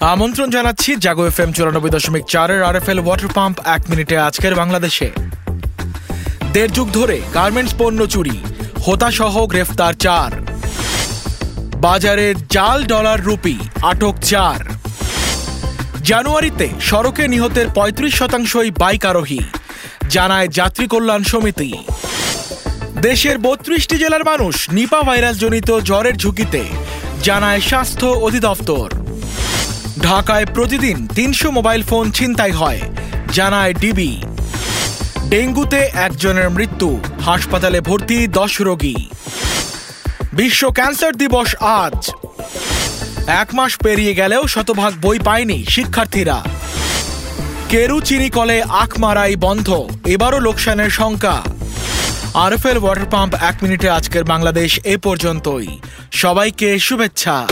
আমন্ত্রণ জানাচ্ছি জাগো F M চুরানব্বই দশমিক চারের R F L water pump এক মিনিটে আজকের বাংলাদেশে। দেড় যুগ ধরে গার্মেন্টস পণ্য চুরি হোতাসহ গ্রেফতার চার। বাজারে জাল ডলার রুপি, আটক চার। জানুয়ারিতে সড়কে নিহতের পঁয়ত্রিশ শতাংশই বাইক আরোহী, জানায় যাত্রী কল্যাণ সমিতি। দেশের বত্রিশটি জেলার মানুষ নিপা ভাইরাস জনিত জ্বরের ঝুঁকিতে, জানায় স্বাস্থ্য অধিদপ্তর। ঢাকায় প্রতিদিন তিনশো মোবাইল ফোন ছিনতাই হয়। জানায় ডিবি। ডেঙ্গুতে একজনের মৃত্যু, হাসপাতালে ভর্তি দশ রোগী। বিশ্ব ক্যান্সার দিবস আজ। এক মাস পেরিয়ে গেলেও শতভাগ বই পায়নি শিক্ষার্থীরা। কেরু চিনি কলে আখ মারাই বন্ধ, এবারও লোকসানের শঙ্কা। আরএফএল ওয়াটার পাম্প এক মিনিটে আজকের বাংলাদেশ এ পর্যন্তই। সবাইকে শুভেচ্ছা।